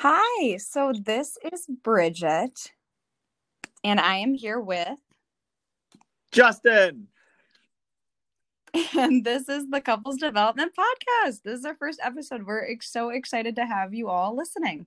Hi, so this is Bridget, and I am here with, Justin. and this is the Couples Development Podcast. This is our first episode. We're ex- so excited to have you all listening.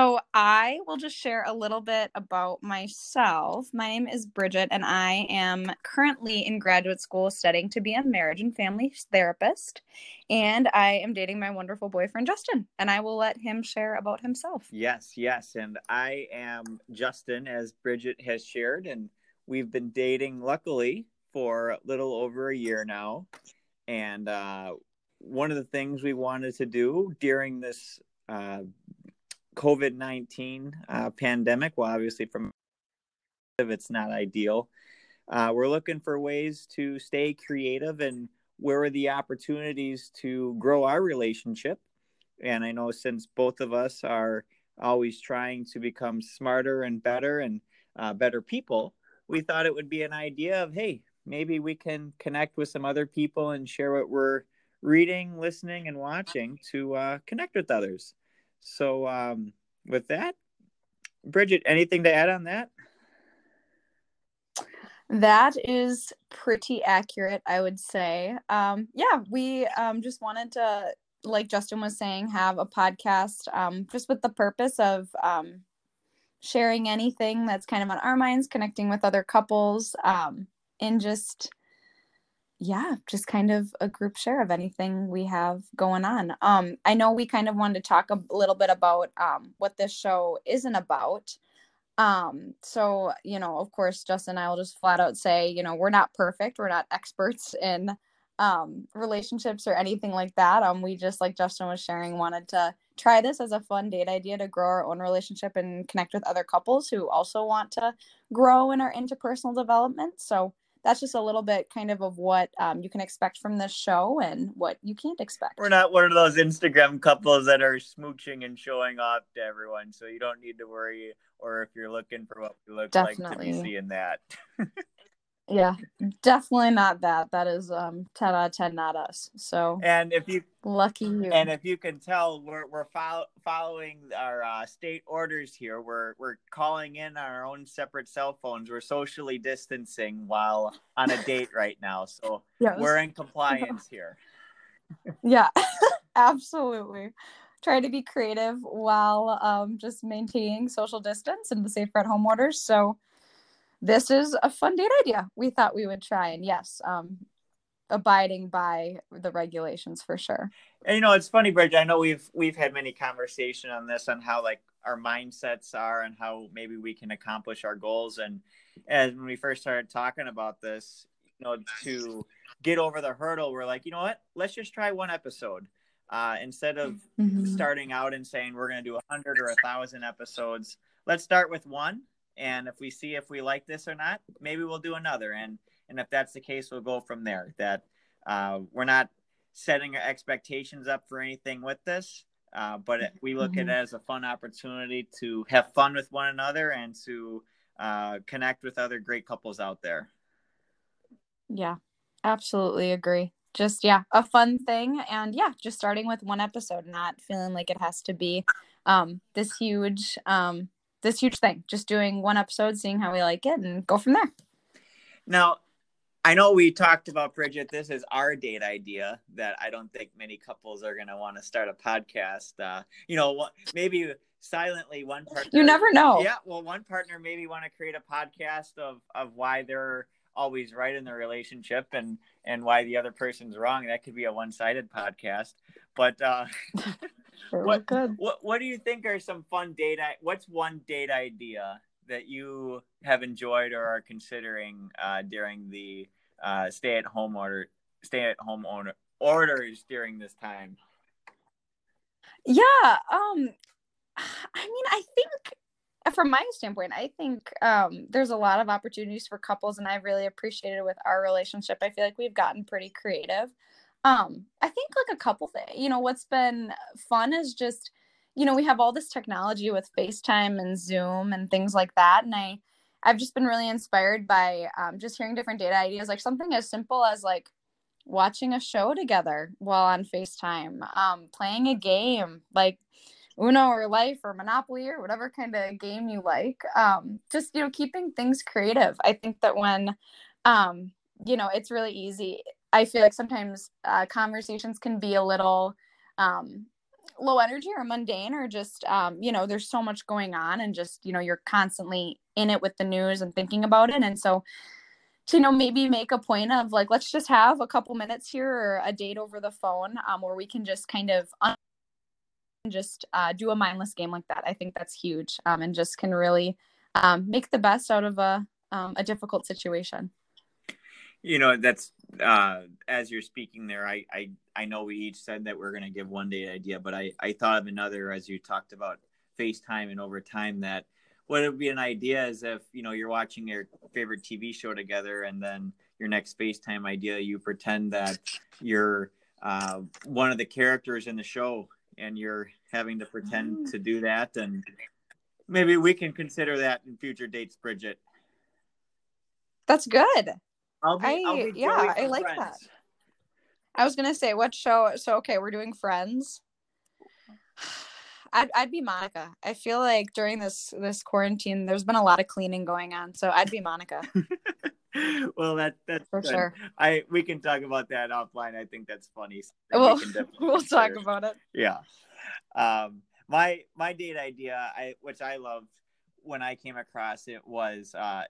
So, I will just share a little bit about myself. My name is Bridget, and I am currently in graduate school studying to be a marriage and family therapist. And I am dating my wonderful boyfriend, Justin, and I will let him share about himself. Yes, yes. And I am Justin, as Bridget has shared, and we've been dating, luckily, for a little over a year now. And uh, one of the things we wanted to do during this uh, COVID 19 uh, pandemic, well, obviously, from it's not ideal. Uh, we're looking for ways to stay creative and where are the opportunities to grow our relationship. And I know since both of us are always trying to become smarter and better and uh, better people, we thought it would be an idea of, hey, maybe we can connect with some other people and share what we're reading, listening, and watching to uh, connect with others. So, um, with that, Bridget, anything to add on that? That is pretty accurate, I would say. Um, yeah, we um, just wanted to, like Justin was saying, have a podcast um, just with the purpose of um, sharing anything that's kind of on our minds, connecting with other couples, um, and just yeah, just kind of a group share of anything we have going on. Um, I know we kind of wanted to talk a little bit about um, what this show isn't about. Um, so, you know, of course, Justin and I will just flat out say, you know, we're not perfect. We're not experts in um, relationships or anything like that. Um, we just, like Justin was sharing, wanted to try this as a fun date idea to grow our own relationship and connect with other couples who also want to grow in our interpersonal development. So, that's just a little bit kind of of what um, you can expect from this show and what you can't expect. We're not one of those Instagram couples that are smooching and showing off to everyone, so you don't need to worry. Or if you're looking for what we look Definitely. like to be seeing that. yeah definitely not that. That is um 10 out of 10 not us. So and if you lucky you. and if you can tell we're, we're follow, following our uh, state orders here. We're we're calling in our own separate cell phones. We're socially distancing while on a date right now. So yes. we're in compliance here. Yeah absolutely. Try to be creative while um, just maintaining social distance and the safe at home orders. So this is a fun date idea. We thought we would try and yes um abiding by the regulations for sure. And you know it's funny bridge i know we've we've had many conversation on this on how like our mindsets are and how maybe we can accomplish our goals. And as when we first started talking about this you know to get over the hurdle we're like you know what? Let's just try one episode. Uh, instead of mm-hmm. starting out and saying we're going to do a hundred or a thousand episodes let's start with one and if we see if we like this or not maybe we'll do another. And and if that's the case we'll go from there. That uh, we're not setting our expectations up for anything with this uh, but it, we look mm-hmm. at it as a fun opportunity to have fun with one another and to uh, connect with other great couples out there. Yeah absolutely agree. Just yeah a fun thing. And yeah just starting with one episode not feeling like it has to be um this huge um this huge thing. Just doing one episode, seeing how we like it, and go from there. Now, I know we talked about Bridget. This is our date idea that I don't think many couples are going to want to start a podcast. Uh, you know, maybe silently one partner. You never know. Yeah, well, one partner maybe want to create a podcast of of why they're always right in the relationship and and why the other person's wrong. That could be a one sided podcast. But uh, what, what what do you think are some fun date? What's one date idea that you have enjoyed or are considering uh, during the uh, stay at home order stay at home owner orders during this time? Yeah, um, I mean, I think from my standpoint, I think um, there's a lot of opportunities for couples, and I've really appreciated with our relationship. I feel like we've gotten pretty creative. Um, I think like a couple things, you know, what's been fun is just, you know, we have all this technology with FaceTime and Zoom and things like that. And I, I've just been really inspired by um, just hearing different data ideas, like something as simple as like watching a show together while on FaceTime, um, playing a game like Uno or Life or Monopoly or whatever kind of game you like. Um, just, you know, keeping things creative. I think that when, um, you know, it's really easy. I feel like sometimes uh, conversations can be a little um, low energy or mundane or just, um, you know, there's so much going on and just, you know, you're constantly in it with the news and thinking about it. And so, to you know maybe make a point of like let's just have a couple minutes here or a date over the phone um, where we can just kind of un- just uh, do a mindless game like that i think that's huge um, and just can really um, make the best out of a, um, a difficult situation you know that's uh, as you're speaking there I, I i know we each said that we're going to give one date idea but i i thought of another as you talked about facetime and over time that what would be an idea is if you know you're watching your favorite TV show together, and then your next FaceTime idea, you pretend that you're uh, one of the characters in the show, and you're having to pretend mm. to do that, and maybe we can consider that in future dates, Bridget. That's good. I'll be, I, I'll be yeah, I like friends. that. I was gonna say what show. So okay, we're doing Friends. I'd I'd be Monica. I feel like during this this quarantine, there's been a lot of cleaning going on, so I'd be Monica. well, that that's for good. sure. I we can talk about that offline. I think that's funny. Well, we we'll talk about it. Yeah. Um, my my date idea, I which I loved when I came across it was uh,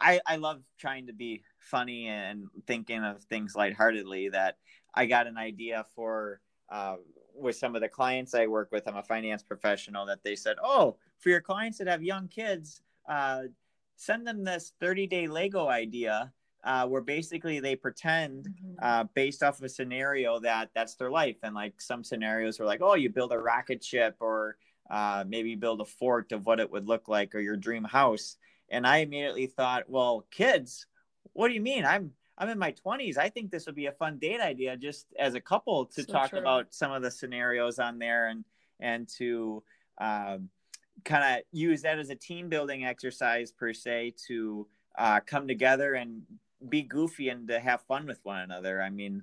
I I love trying to be funny and thinking of things lightheartedly. That I got an idea for. Uh, with some of the clients I work with, I'm a finance professional, that they said, oh, for your clients that have young kids, uh, send them this 30 day Lego idea uh, where basically they pretend mm-hmm. uh, based off of a scenario that that's their life. And like some scenarios were like, oh, you build a rocket ship or uh, maybe build a fort of what it would look like or your dream house. And I immediately thought, well, kids, what do you mean? I'm I'm in my 20s. I think this would be a fun date idea just as a couple to so talk true. about some of the scenarios on there and and to um, kind of use that as a team building exercise per se to uh, come together and be goofy and to have fun with one another. I mean,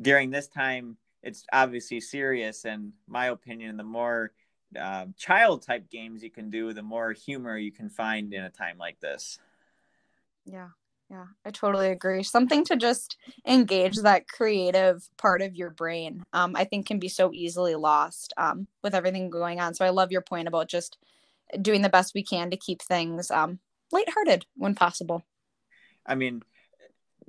during this time, it's obviously serious, and my opinion, the more uh, child type games you can do, the more humor you can find in a time like this. Yeah, yeah, I totally agree. Something to just engage that creative part of your brain, um, I think can be so easily lost um, with everything going on. So I love your point about just doing the best we can to keep things um, lighthearted when possible. I mean,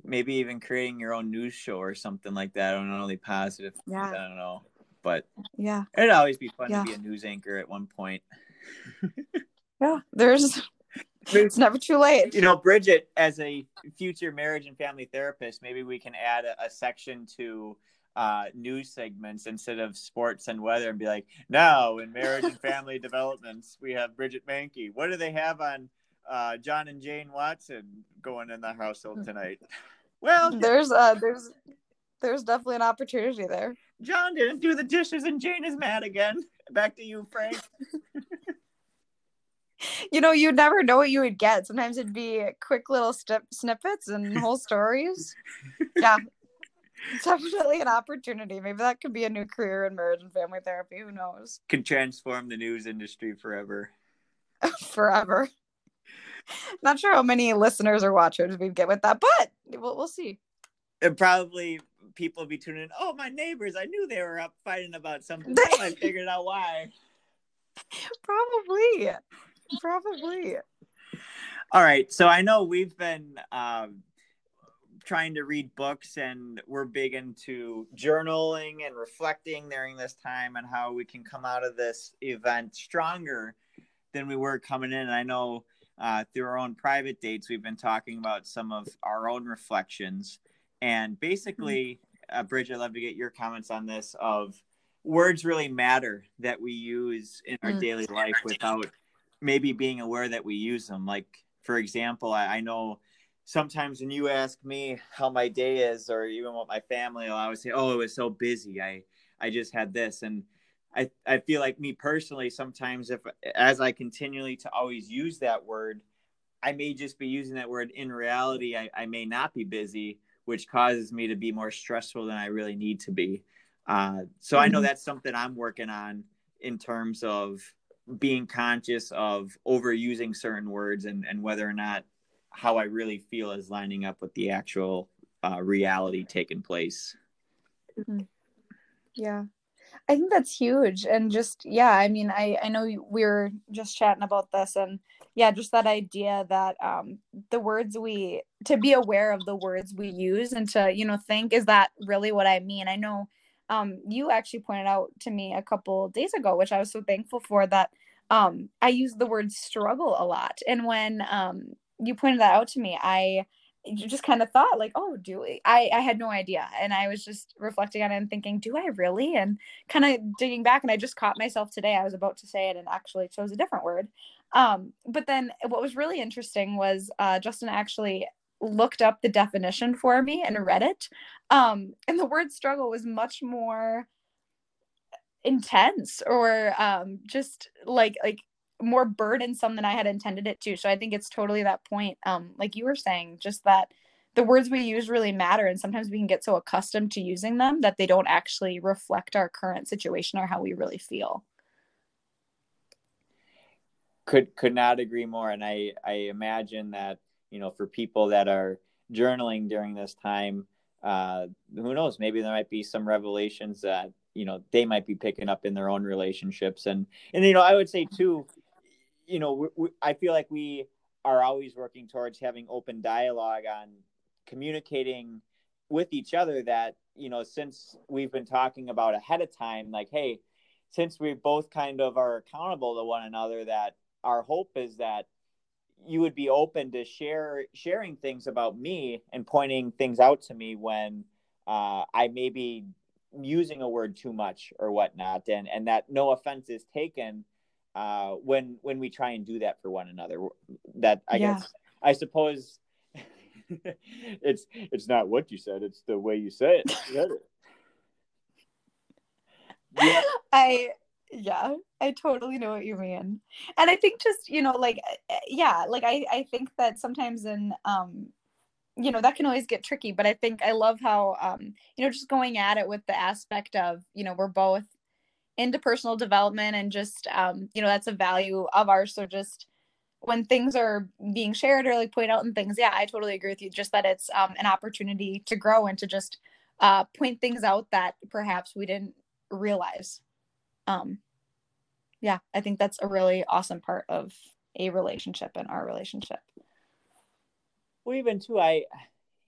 maybe even creating your own news show or something like that. I don't only positive. Yeah. I don't know. But yeah, it'd always be fun yeah. to be a news anchor at one point. yeah, there's it's never too late. You know, Bridget, as a future marriage and family therapist, maybe we can add a, a section to uh, news segments instead of sports and weather and be like, now in marriage and family developments, we have Bridget Mankey. What do they have on uh, John and Jane Watson going in the household tonight? Well, there's uh, there's there's definitely an opportunity there. John didn't do the dishes and Jane is mad again. Back to you, Frank. you know, you'd never know what you would get. Sometimes it'd be quick little snippets and whole stories. yeah, definitely an opportunity. Maybe that could be a new career in marriage and family therapy. Who knows? Could transform the news industry forever. forever. Not sure how many listeners or watchers we'd get with that, but we'll, we'll see. And probably people be tuning in. Oh, my neighbors! I knew they were up fighting about something. I figured out why. Probably. Probably. All right. So I know we've been um, trying to read books and we're big into journaling and reflecting during this time and how we can come out of this event stronger than we were coming in. And I know uh, through our own private dates, we've been talking about some of our own reflections. And basically, mm-hmm. uh, Bridget, I'd love to get your comments on this of words really matter that we use in our mm-hmm. daily life without maybe being aware that we use them. Like, for example, I, I know sometimes when you ask me how my day is or even what my family i always say oh it was so busy i i just had this and i i feel like me personally sometimes if as i continually to always use that word i may just be using that word in reality i, I may not be busy which causes me to be more stressful than I really need to be. Uh, so mm-hmm. I know mm-hmm. that's something I'm working on in terms of being conscious of overusing certain words and, and whether or not how I really feel is lining up with the actual uh, reality taking place. Mm-hmm. Yeah. I think that's huge. And just, yeah, I mean, I, I know we were just chatting about this and yeah, just that idea that um, the words we, to be aware of the words we use and to, you know, think, is that really what I mean? I know um, you actually pointed out to me a couple days ago, which I was so thankful for that um, I use the word struggle a lot. And when um, you pointed that out to me, I, just kind of thought like oh do I I had no idea. And I was just reflecting on it and thinking do I really? And kind of digging back and I just caught myself today. I was about to say it and actually chose a different word. Um but then what was really interesting was uh Justin actually looked up the definition for me and read it um and the word struggle was much more intense or um just like like more burdensome than I had intended it to. So I think it's totally that point, um, like you were saying, just that the words we use really matter, and sometimes we can get so accustomed to using them that they don't actually reflect our current situation or how we really feel. Could could not agree more, and I I imagine that you know for people that are journaling during this time, uh, who knows, maybe there might be some revelations that you know they might be picking up in their own relationships. And and you know i would say too you know, we, we, I feel like we are always working towards having open dialogue on communicating with each other that, you know, since we've been talking about ahead of time, like, hey, since we both kind of are accountable to one another, that our hope is that you would be open to share sharing things about me and pointing things out to me when uh, I may be using a word too much or whatnot, and and that no offense is taken uh, when when we try and do that for one another. That I yeah. guess I suppose it's it's not what you said; it's the way you say it. You it. Yeah. I yeah i totally know what you mean. And i think just you know like eh, yeah like i i think that sometimes in um you know that can always get tricky but i think i love how um you know just going at it with the aspect of you know we're both into personal development and just um, you know that's a value of ours. So just when things are being shared or like point out and things yeah i totally agree with you. Just that it's um, an opportunity to grow and to just uh, point things out that perhaps we didn't realize um, yeah i think that's a really awesome part of a relationship and our relationship well even too i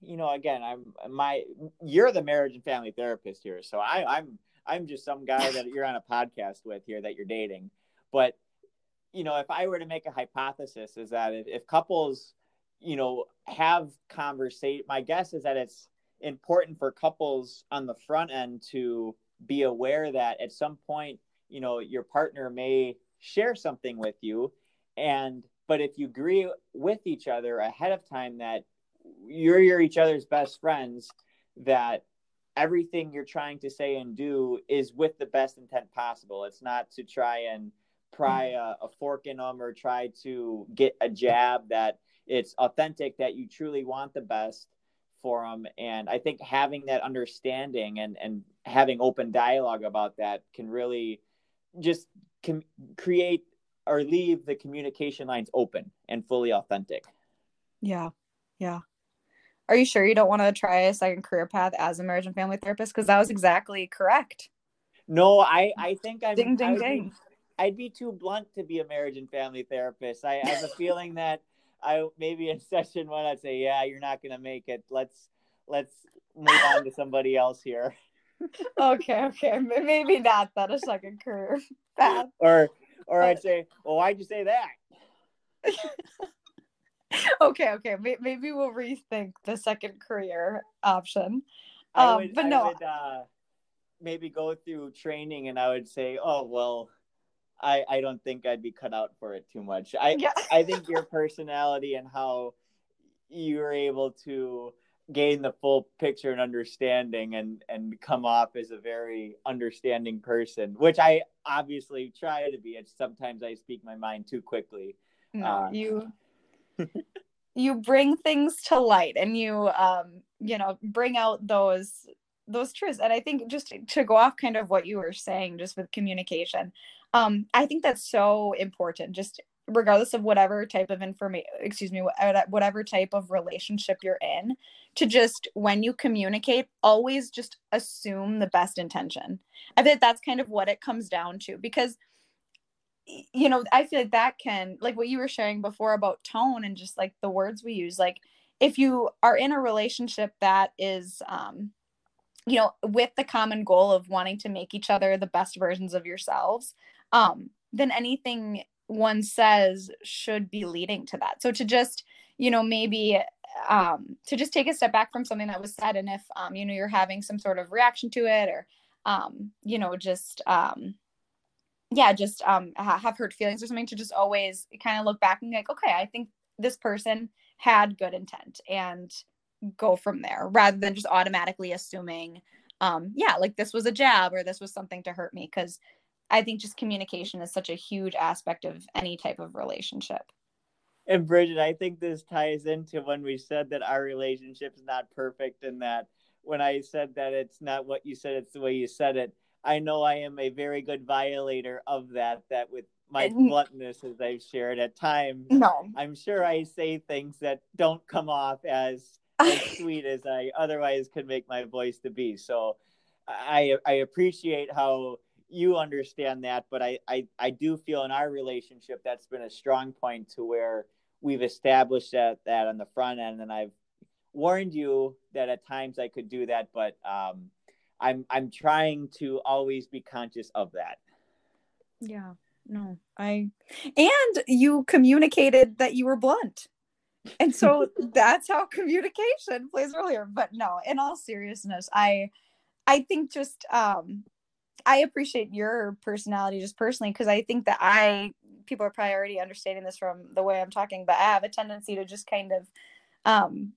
you know again i'm my you're the marriage and family therapist here so i i'm I'm just some guy that you're on a podcast with here that you're dating. But you know, if I were to make a hypothesis, is that if, if couples, you know, have conversation, my guess is that it's important for couples on the front end to be aware that at some point, you know, your partner may share something with you, and but if you agree with each other ahead of time that you're, you're each other's best friends, that everything you're trying to say and do is with the best intent possible. It's not to try and pry a, a, fork in them or try to get a jab that it's authentic that you truly want the best for them and i think having that understanding and and having open dialogue about that can really just create or leave the communication lines open and fully authentic yeah yeah are you sure you don't want to try a second career path as a marriage and family therapist? Because that was exactly correct. No, I I think I'm ding ding I'd ding. Be, I'd be too blunt to be a marriage and family therapist. I, I have a feeling that I maybe in session one I'd say, yeah, you're not gonna make it. Let's let's move on to somebody else here. Okay, okay, maybe not that a second career path. Or or I'd say, well, why'd you say that? okay, okay. Maybe we'll rethink the second career option. Um, would, but no, would, uh, maybe go through training, and I would say, oh well, I I don't think I'd be cut out for it too much. I yeah. I think your personality and how you're able to gain the full picture and understanding and and come off as a very understanding person which i obviously try to be. It's sometimes i speak my mind too quickly. No, uh, you you bring things to light and you um you know bring out those those truths. And i think just to go off kind of what you were saying just with communication um i think that's so important. Just regardless of whatever type of information excuse me whatever type of relationship you're in to just when you communicate always just assume the best intention. I think that's kind of what it comes down to because you know i feel like that can like what you were sharing before about tone and just like the words we use like if you are in a relationship that is um you know with the common goal of wanting to make each other the best versions of yourselves um then anything one says should be leading to that. So to just you know maybe um to just take a step back from something that was said and if um you know you're having some sort of reaction to it or um you know just um yeah just um have hurt feelings or something to just always kind of look back and like okay i think this person had good intent and go from there rather than just automatically assuming um yeah like this was a jab or this was something to hurt me because i think just communication is such a huge aspect of any type of relationship and bridget i think this ties into when we said that our relationship is not perfect and that when i said that it's not what you said it's the way you said it i know i am a very good violator of that that with my bluntness as I've shared at times. No. I'm sure I say things that don't come off as as sweet as I otherwise could make my voice to be. So I I appreciate how you understand that, but I, I, I do feel in our relationship that's been a strong point to where we've established that that on the front end and I've warned you that at times I could do that, but um I'm I'm trying to always be conscious of that. Yeah. No. I and you communicated that you were blunt and so that's how communication plays earlier but no in all seriousness i i think just um i appreciate your personality just personally because i think that i people are probably already understanding this from the way i'm talking but i have a tendency to just kind of um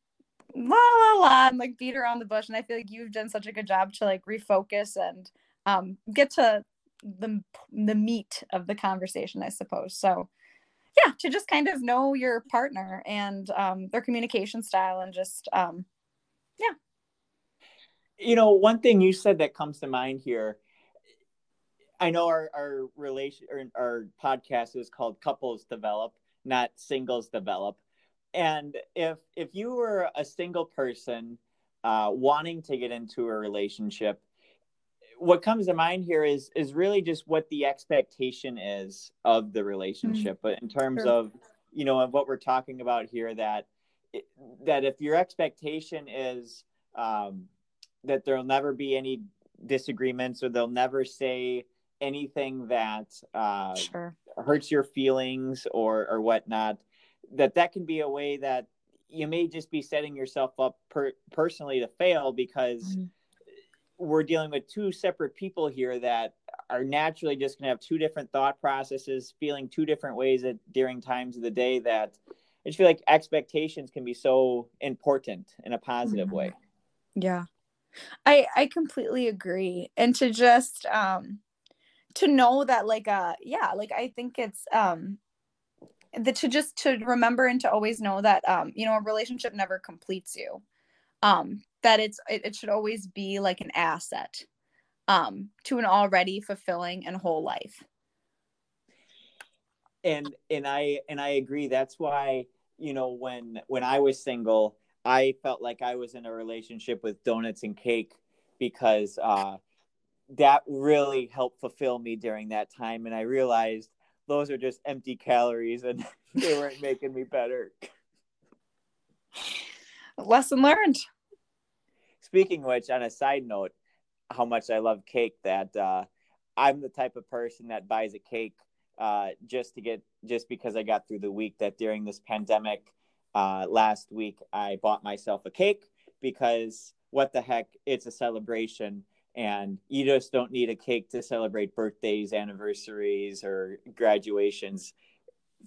la la la and like beat around the bush and i feel like you've done such a good job to like refocus and um get to the the meat of the conversation i suppose. So yeah to just kind of know your partner and um, their communication style and just um, yeah. You know one thing you said that comes to mind here i know our our relation or our podcast is called couples develop not singles develop and if if you were a single person uh, wanting to get into a relationship what comes to mind here is is really just what the expectation is of the relationship mm-hmm. but in terms sure. of you know of what we're talking about here that that if your expectation is um, that there'll never be any disagreements or they'll never say anything that uh, sure. hurts your feelings or or whatnot that that can be a way that you may just be setting yourself up per- personally to fail because mm-hmm we're dealing with two separate people here that are naturally just going to have two different thought processes, feeling two different ways at during times of the day that I just feel like expectations can be so important in a positive mm-hmm. way. Yeah. I I completely agree. And to just um to know that like uh yeah, like I think it's um that to just to remember and to always know that um you know a relationship never completes you. Um that it's it, it should always be like an asset um to an already fulfilling and whole life. And and i and i agree. That's why you know when when i was single i felt like i was in a relationship with donuts and cake because uh that really helped fulfill me during that time and i realized those are just empty calories and they weren't making me better. Lesson learned. Speaking which, on a side note, how much I love cake that uh, I'm the type of person that buys a cake uh, just to get just because I got through the week that during this pandemic uh, last week I bought myself a cake because what the heck it's a celebration and you just don't need a cake to celebrate birthdays anniversaries or graduations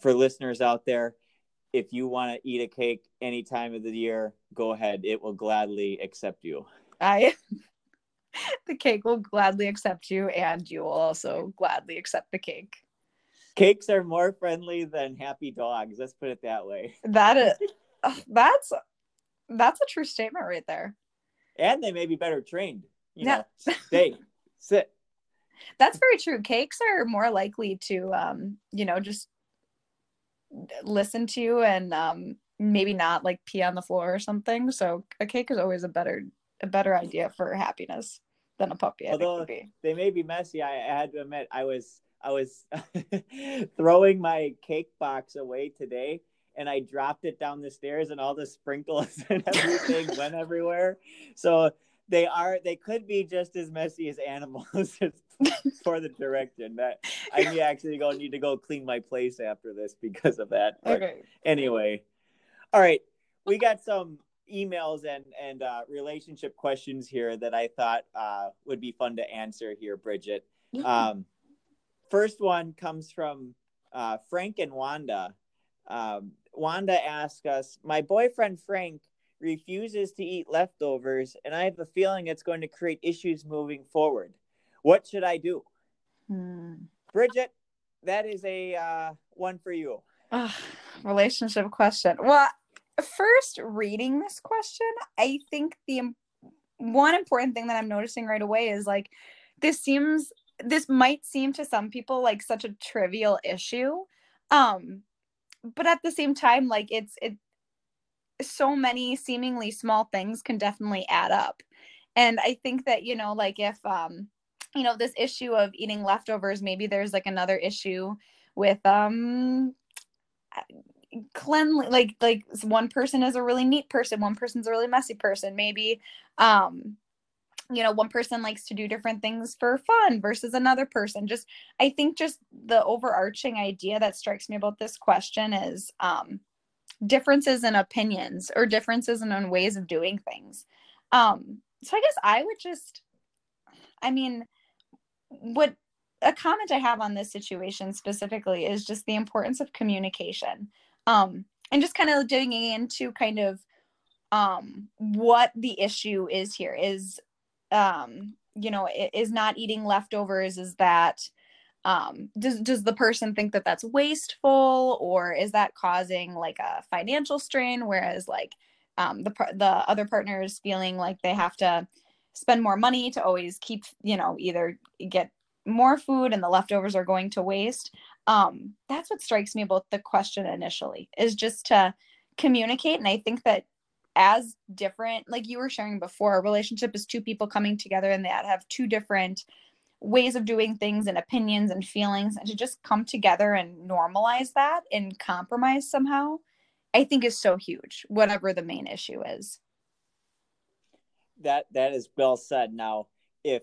for listeners out there if you want to eat a cake any time of the year, go ahead. It will gladly accept you. I the cake will gladly accept you and you will also gladly accept the cake. Cakes are more friendly than happy dogs. Let's put it that way. That is that's that's a true statement right there. And they may be better trained. You yeah. know, stay, sit. That's very true. Cakes are more likely to, um, you know, just listen to you and um, maybe not like pee on the floor or something. So a cake is always a better a better idea for happiness than a puppy. I Although they may be messy, I, I had to admit I was I was throwing my cake box away today and I dropped it down the stairs and all the sprinkles and everything went everywhere. So they are they could be just as messy as animals for the direction that I need actually go need to go clean my place after this because of that. But okay. Anyway, all right, we got some emails and and uh, relationship questions here that I thought uh, would be fun to answer here, Bridget. Um, first one comes from uh, Frank and Wanda. Um, Wanda asked us, "My boyfriend Frank refuses to eat leftovers, and I have a feeling it's going to create issues moving forward. What should I do? Hmm. Bridget, that is a uh, one for you. relationship question. Well, first reading this question, I think the one important thing that I'm noticing right away is like this seems this might seem to some people like such a trivial issue um but at the same time like it's it so many seemingly small things can definitely add up. And I think that, you know, like if, um, you know, this issue of eating leftovers, maybe there's like another issue with, um, cleanly like like one person is a really neat person one person's a really messy person maybe um you know one person likes to do different things for fun versus another person just i think just the overarching idea that strikes me about this question is um differences in opinions or differences in, ways of doing things. Um, so I guess I would just, I mean, what a comment I have on this situation specifically is just the importance of communication. Um, and just kind of digging into kind of um what the issue is here is um you know is not eating leftovers is that um does does the person think that that's wasteful or is that causing like a financial strain? Whereas like um the the other partner is feeling like they have to spend more money to always keep you know either get more food and the leftovers are going to waste. Um that's what strikes me about the question initially is just to communicate. And i think that as different like you were sharing before a relationship is two people coming together and that have two different ways of doing things and opinions and feelings and to just come together and normalize that and compromise somehow i think is so huge whatever the main issue is. That that is well said. Now if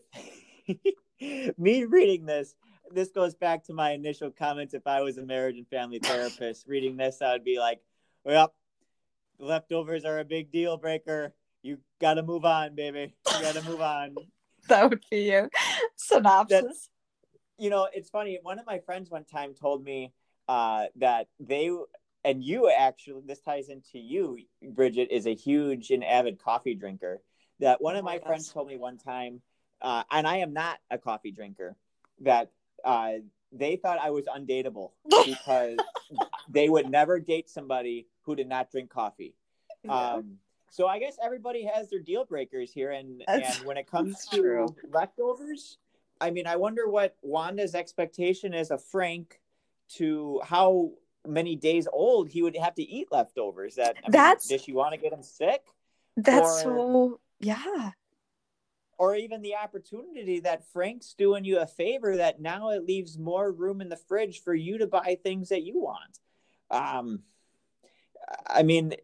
me reading this this goes back to my initial comments if i was a marriage and family therapist reading this i would be like well leftovers are a big deal breaker. You gotta move on baby. You gotta move on that would be your synopsis. That, you know, it's funny. One of my friends one time told me uh, that they and you actually this ties into you, Bridget, is a huge and avid coffee drinker. That one of oh my friends told me one time, uh, and I am not a coffee drinker. That uh, they thought I was undateable because they would never date somebody who did not drink coffee. Um, so I guess everybody has their deal breakers here, and That's, and when it comes to true. leftovers, I mean, I wonder what Wanda's expectation is of Frank to how many days old he would have to eat leftovers. That I that's mean, does she want to get him sick? That's or, so yeah. Or even the opportunity that Frank's doing you a favor that now it leaves more room in the fridge for you to buy things that you want. Um, I mean,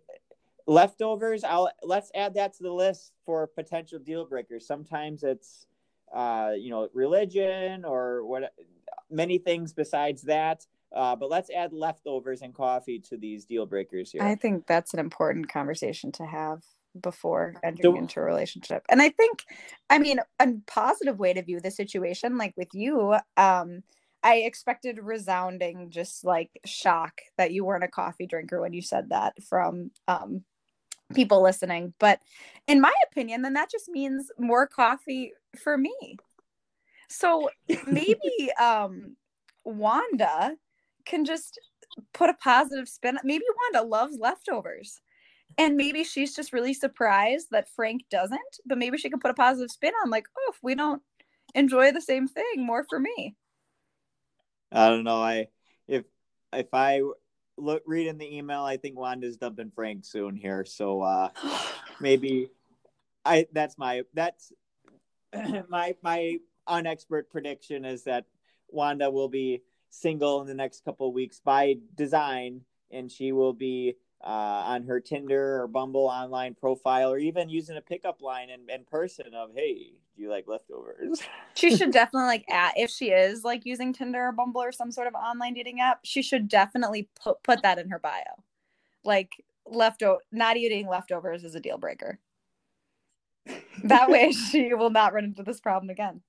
leftovers i'll let's add that to the list for potential deal breakers. Sometimes it's uh you know religion or what many things besides that uh, but let's add leftovers and coffee to these deal breakers here. I think that's an important conversation to have before entering into a relationship. And i think i mean a positive way to view the situation like with you um I expected resounding just like shock that you weren't a coffee drinker when you said that from um people listening. But in my opinion, then that just means more coffee for me. So maybe um Wanda can just put a positive spin. Maybe Wanda loves leftovers. and maybe she's just really surprised that Frank doesn't, but maybe she can put a positive spin on like, oh, if we don't enjoy the same thing, more for me. I don't know. I if if I look reading the email, I think Wanda's dumping Frank soon here. So uh maybe I that's my that's my my unexpert prediction is that Wanda will be single in the next couple of weeks by design and she will be uh, on her Tinder or Bumble online profile, or even using a pickup line in, in person of, "Hey, do you like leftovers?" She should definitely like at if she is like using Tinder or Bumble or some sort of online dating app, she should definitely put put that in her bio. Like leftover, not eating leftovers is a deal breaker. That way, she will not run into this problem again.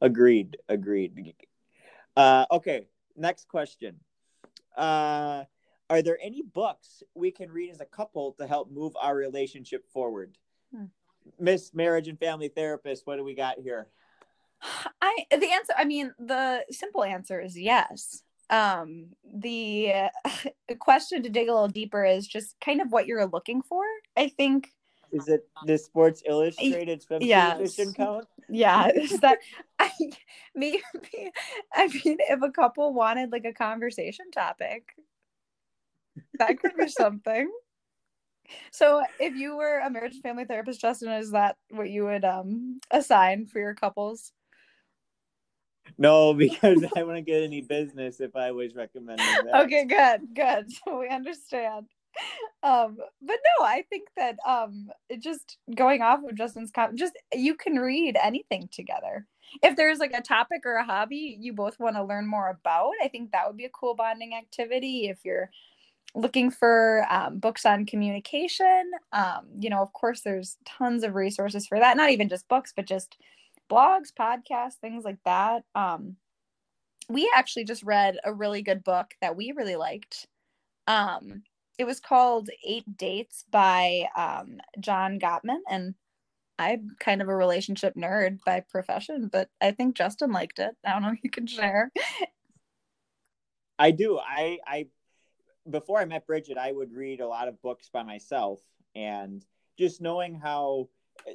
Agreed. Agreed. Uh, okay. Next question. Uh, are there any books we can read as a couple to help move our relationship forward? Hmm. Miss Marriage and Family Therapist, what do we got here? I the answer I mean the simple answer is yes. Um the uh, question to dig a little deeper is just kind of what you're looking for. I think is it the Sports Illustrated yes. edition count? Yeah, is that I maybe I mean if a couple wanted like a conversation topic, that could be something. So, if you were a marriage and family therapist, Justin, is that what you would um assign for your couples? No, because I wouldn't get any business if I was recommending that. Okay, good, good. So we understand. Um, but no, I think that um, just going off of Justin's comment, just you can read anything together. If there's like a topic or a hobby you both want to learn more about, I think that would be a cool bonding activity. If you're looking for um, books on communication, um, you know, of course, there's tons of resources for that. Not even just books, but just blogs, podcasts, things like that. Um, we actually just read a really good book that we really liked. Um, it was called Eight Dates by um, John Gottman, and I'm kind of a relationship nerd by profession, but I think Justin liked it. I don't know if you can share. I do. I I before I met Bridget, I would read a lot of books by myself, and just knowing how uh,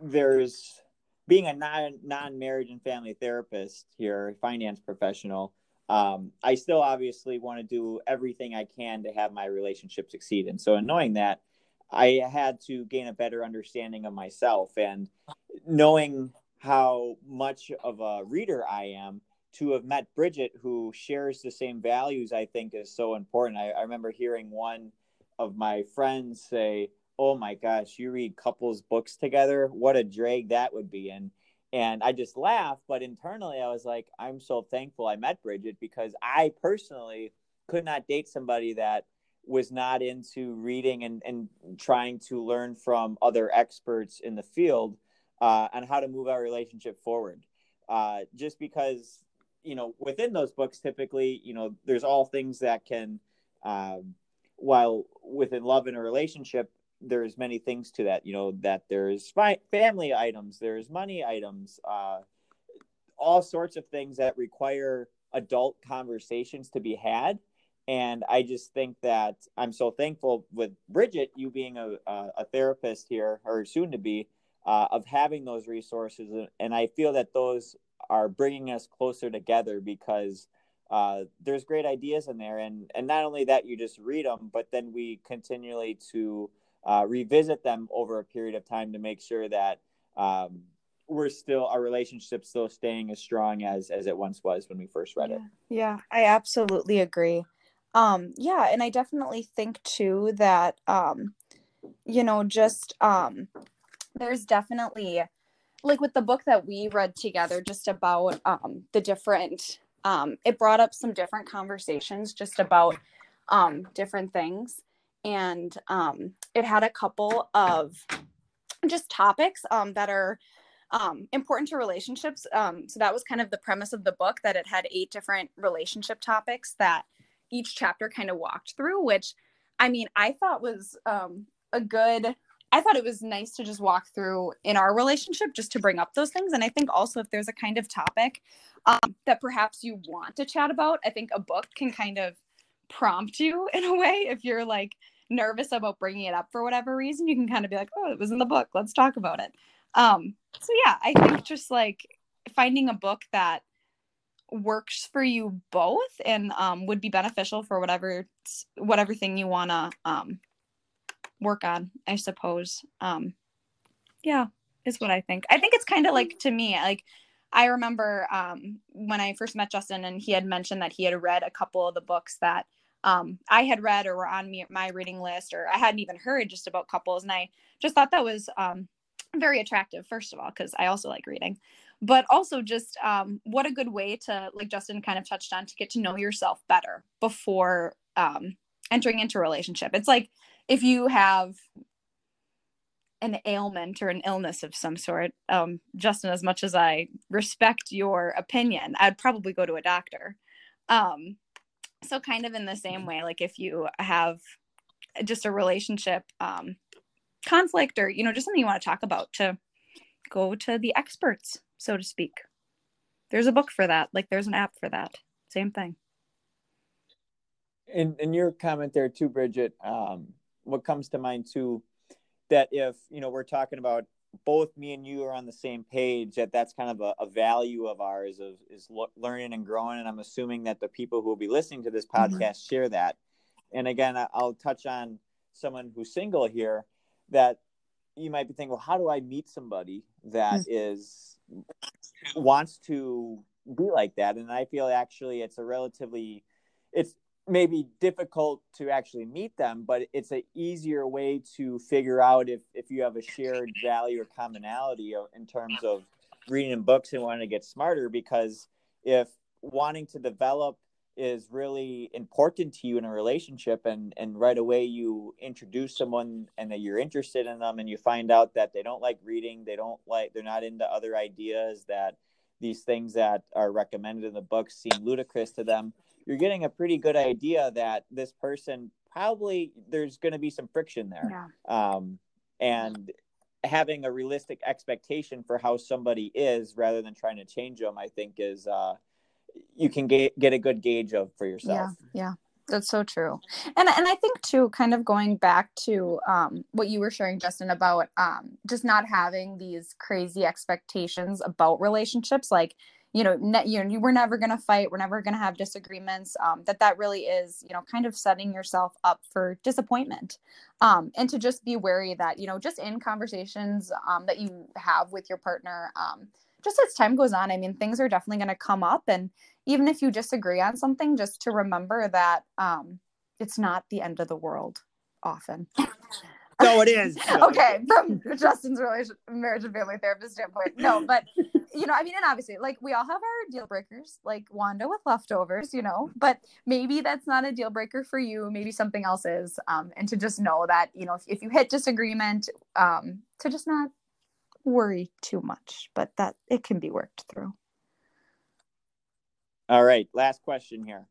there's being a non non marriage and family therapist here, finance professional. Um, I still obviously want to do everything I can to have my relationship succeed, and so in knowing that, I had to gain a better understanding of myself and knowing how much of a reader I am to have met Bridget, who shares the same values, I think is so important. I, I remember hearing one of my friends say, "Oh my gosh, you read couples books together? What a drag that would be!" And and I just laughed, but internally I was like, "I'm so thankful I met Bridget because I personally could not date somebody that was not into reading and, and trying to learn from other experts in the field uh, on how to move our relationship forward. Uh, just because you know within those books typically you know there's all things that can um, while within love and a relationship there's many things to that you know that there's fi- family items there's money items uh, all sorts of things that require adult conversations to be had. And i just think that i'm so thankful with bridget you being a, a therapist here or soon to be uh, of having those resources. And i feel that those are bringing us closer together because uh, there's great ideas in there. And and not only that you just read them but then we continually to uh, revisit them over a period of time to make sure that um, we're still our relationship still staying as strong as as it once was when we first read yeah. it yeah i absolutely agree. Um yeah and i definitely think too that um you know just um there's definitely like with the book that we read together just about um the different um it brought up some different conversations just about um different things. And um it had a couple of just topics um that are um important to relationships. Um so that was kind of the premise of the book that it had eight different relationship topics that each chapter kind of walked through which i mean i thought was um a good I thought it was nice to just walk through in our relationship just to bring up those things. And I think also if there's a kind of topic um, that perhaps you want to chat about, I think a book can kind of prompt you in a way if you're like nervous about bringing it up for whatever reason, you can kind of be like, "Oh, it was in the book. Let's talk about it." Um, so yeah, I think just like finding a book that works for you both and um, would be beneficial for whatever whatever thing you want to um, work on i suppose. Um, yeah is what i think. I think it's kind of like to me like i remember um, when i first met justin and he had mentioned that he had read a couple of the books that um, i had read or were on me, my reading list or i hadn't even heard just about couples. And i just thought that was um, very attractive first of all because i also like reading. But also just um, what a good way to like justin kind of touched on to get to know yourself better before um, entering into a relationship. It's like if you have an ailment or an illness of some sort um, justin as much as i respect your opinion i'd probably go to a doctor um, so kind of in the same way like if you have just a relationship um, conflict or you know just something you want to talk about to go to the experts so to speak. There's a book for that. Like there's an app for that. Same thing. In your comment there too, Bridget, um, what comes to mind too, that if you know we're talking about both me and you are on the same page that that's kind of a, a value of ours of is lo- learning and growing and i'm assuming that the people who will be listening to this mm-hmm. podcast mm-hmm. share that and again I, i'll touch on someone who's single here that you might be thinking well how do i meet somebody that mm-hmm. is wants to be like that and i feel actually it's a relatively it's maybe difficult to actually meet them but it's an easier way to figure out if if you have a shared value or commonality uh, in terms of reading books and wanting to get smarter because if wanting to develop is really important to you in a relationship and and right away you introduce someone and that you're interested in them and you find out that they don't like reading they don't like they're not into other ideas that these things that are recommended in the book seem ludicrous to them you're getting a pretty good idea that this person probably there's going to be some friction there yeah. um, and having a realistic expectation for how somebody is rather than trying to change them i think is uh, you can get get a good gauge of for yourself. Yeah, yeah. That's so true. And and I think too, kind of going back to um, what you were sharing, Justin, about um, just not having these crazy expectations about relationships, like you know, ne- you know, we're never going to fight, we're never going to have disagreements. Um, that that really is, you know, kind of setting yourself up for disappointment, um, and to just be wary that you know, just in conversations um, that you have with your partner, um, just as time goes on, I mean, things are definitely going to come up. And even if you disagree on something, just to remember that um, it's not the end of the world often. No, it is. okay, from Justin's relation, marriage and family therapist standpoint, no, but you know, I mean, and obviously, like we all have our deal breakers, like Wanda with leftovers, you know, but maybe that's not a deal breaker for you. Maybe something else is, um, and to just know that you know, if, if you hit disagreement, um, to just not worry too much, but that it can be worked through. All right, last question here.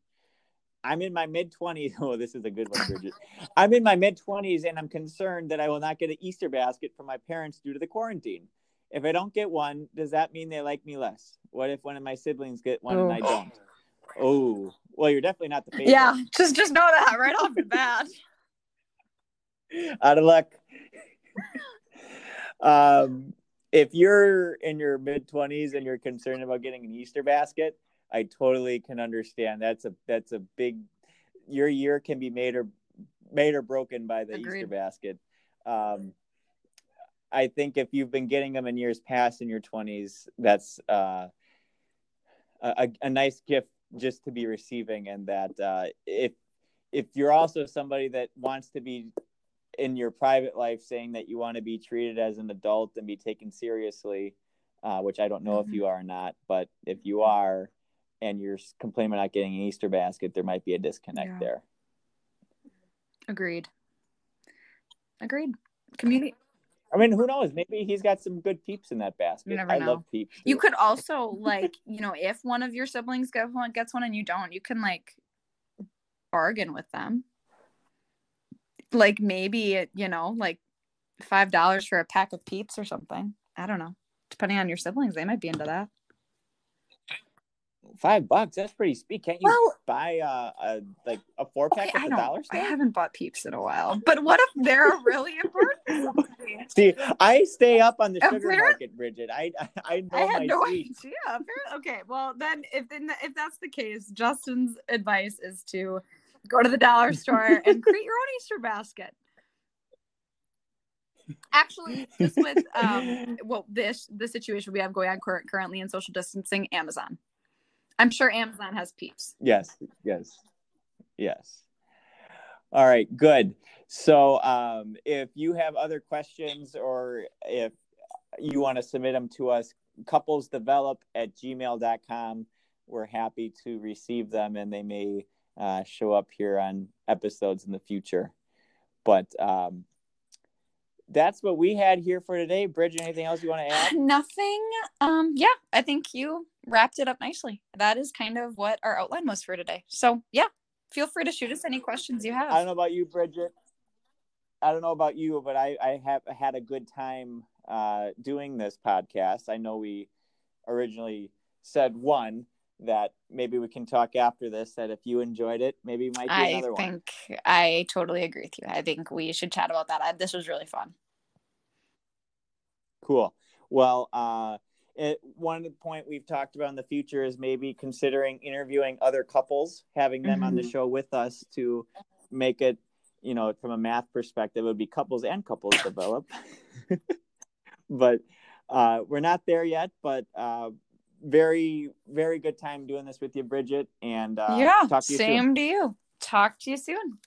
I'm in my mid 20s. Oh, this is a good one, Bridget. I'm in my mid 20s and I'm concerned that I will not get an Easter basket from my parents due to the quarantine. If I don't get one, does that mean they like me less? What if one of my siblings get one and I don't? Oh, well, you're definitely not the favorite. Yeah, just just know that right off the bat. Out of luck. um, if you're in your mid 20s and you're concerned about getting an Easter basket, I totally can understand. That's a that's a big your year can be made or made or broken by the Agreed. Easter basket. Um, I think if you've been getting them in years past in your 20s, that's uh, a, a nice gift just to be receiving, and that uh, if if you're also somebody that wants to be in your private life saying that you want to be treated as an adult and be taken seriously, uh, which I don't know mm-hmm. if you are or not, but if you are and you're complaining about not getting an Easter basket, there might be a disconnect yeah. there. Agreed. Agreed. Community. I mean, who knows? Maybe he's got some good peeps in that basket. You never I know. love peeps. Too. You could also like, you know, if one of your siblings gets one, gets one and you don't, you can like bargain with them like maybe you know like five dollars for a pack of peeps or something i don't know depending on your siblings they might be into that Five bucks. That's pretty steep. Can't you Well- buy uh, a like a four pack Okay, at I the dollar I haven't bought peeps in a while. But what if they're really important? See, I stay up on the sugar market, Bridget. I I, I know I had my no idea. Appar- Okay, well then, if then if that's the case, Justin's advice is to go to the dollar store and create your own Easter basket. Actually, just with um, well, this the situation we have going on currently in social distancing, Amazon. I'm sure Amazon has peeps. Yes, yes, yes. All right, good. So, um, if you have other questions or if you want to submit them to us, couplesdevelop at gmail.com. We're happy to receive them and they may uh, show up here on episodes in the future. But um, that's what we had here for today. Bridget, anything else you want to add? Nothing. Um, yeah, I think you wrapped it up nicely. That is kind of what our outline was for today. So yeah, feel free to shoot us any questions you have. I don't know about you, Bridget. I don't know about you, but I, I have had a good time uh, doing this podcast. I know we originally said one that maybe we can talk after this. That if you enjoyed it, maybe might be I another one. I think I totally agree with you. I think we should chat about that. I, this was really fun. Cool. Well, uh, it, one point we've talked about in the future is maybe considering interviewing other couples, having them on the Mhm. show with us to make it, you know, from a math perspective, it would be couples and couples develop. but uh, we're not there yet. But uh, very, very good time doing this with you, Bridget. And uh, yeah, talk to you soon. same to you. Talk to you soon.